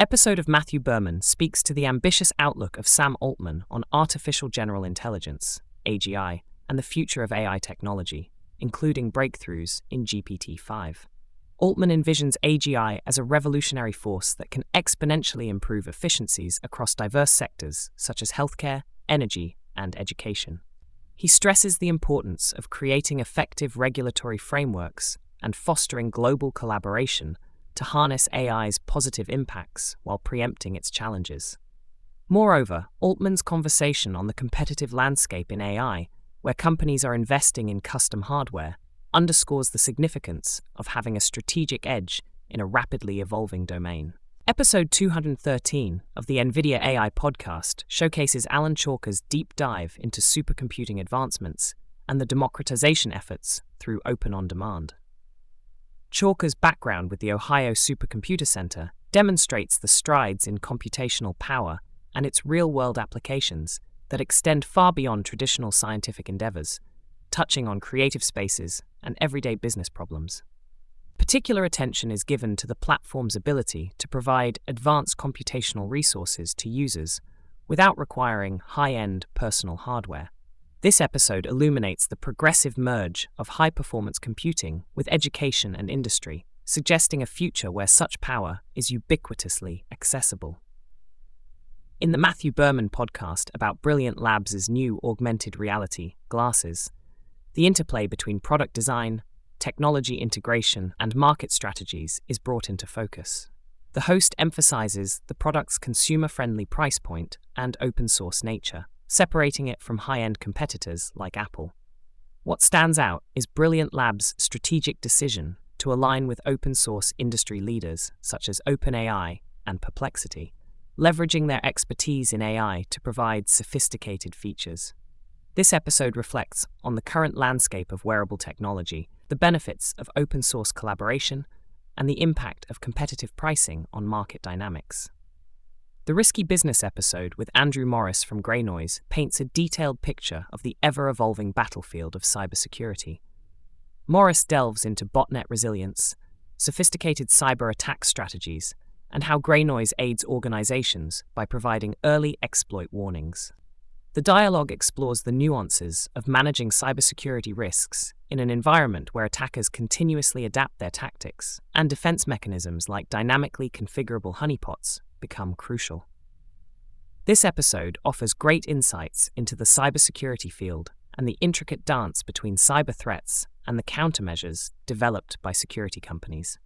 episode of Matthew Berman speaks to the ambitious outlook of Sam Altman on artificial general intelligence, AGI, and the future of AI technology, including breakthroughs in GPT 5. Altman envisions AGI as a revolutionary force that can exponentially improve efficiencies across diverse sectors such as healthcare, energy, and education. He stresses the importance of creating effective regulatory frameworks and fostering global collaboration to harness AI's positive impacts while preempting its challenges. Moreover, Altman's conversation on the competitive landscape in AI, where companies are investing in custom hardware, underscores the significance of having a strategic edge in a rapidly evolving domain. Episode 213 of the NVIDIA AI podcast showcases Alan Chalker's deep dive into supercomputing advancements and the democratization efforts through Open on Demand. Chalker's background with the Ohio Supercomputer Center demonstrates the strides in computational power and its real world applications that extend far beyond traditional scientific endeavors, touching on creative spaces and everyday business problems. Particular attention is given to the platform's ability to provide advanced computational resources to users without requiring high end personal hardware. This episode illuminates the progressive merge of high performance computing with education and industry, suggesting a future where such power is ubiquitously accessible. In the Matthew Berman podcast about Brilliant Labs' new augmented reality, glasses, the interplay between product design, technology integration, and market strategies is brought into focus. The host emphasizes the product's consumer friendly price point and open source nature separating it from high end competitors like Apple. What stands out is Brilliant Labs' strategic decision to align with open source industry leaders such as OpenAI and Perplexity, leveraging their expertise in AI to provide sophisticated features. This episode reflects on the current landscape of wearable technology, the benefits of open source collaboration, and the impact of competitive pricing on market dynamics. The Risky Business episode with Andrew Morris from Greynoise paints a detailed picture of the ever evolving battlefield of cybersecurity. Morris delves into botnet resilience, sophisticated cyber attack strategies, and how Greynoise aids organizations by providing early exploit warnings. The dialogue explores the nuances of managing cybersecurity risks in an environment where attackers continuously adapt their tactics, and defense mechanisms like dynamically configurable honeypots become crucial. This episode offers great insights into the cybersecurity field and the intricate dance between cyber threats and the countermeasures developed by security companies.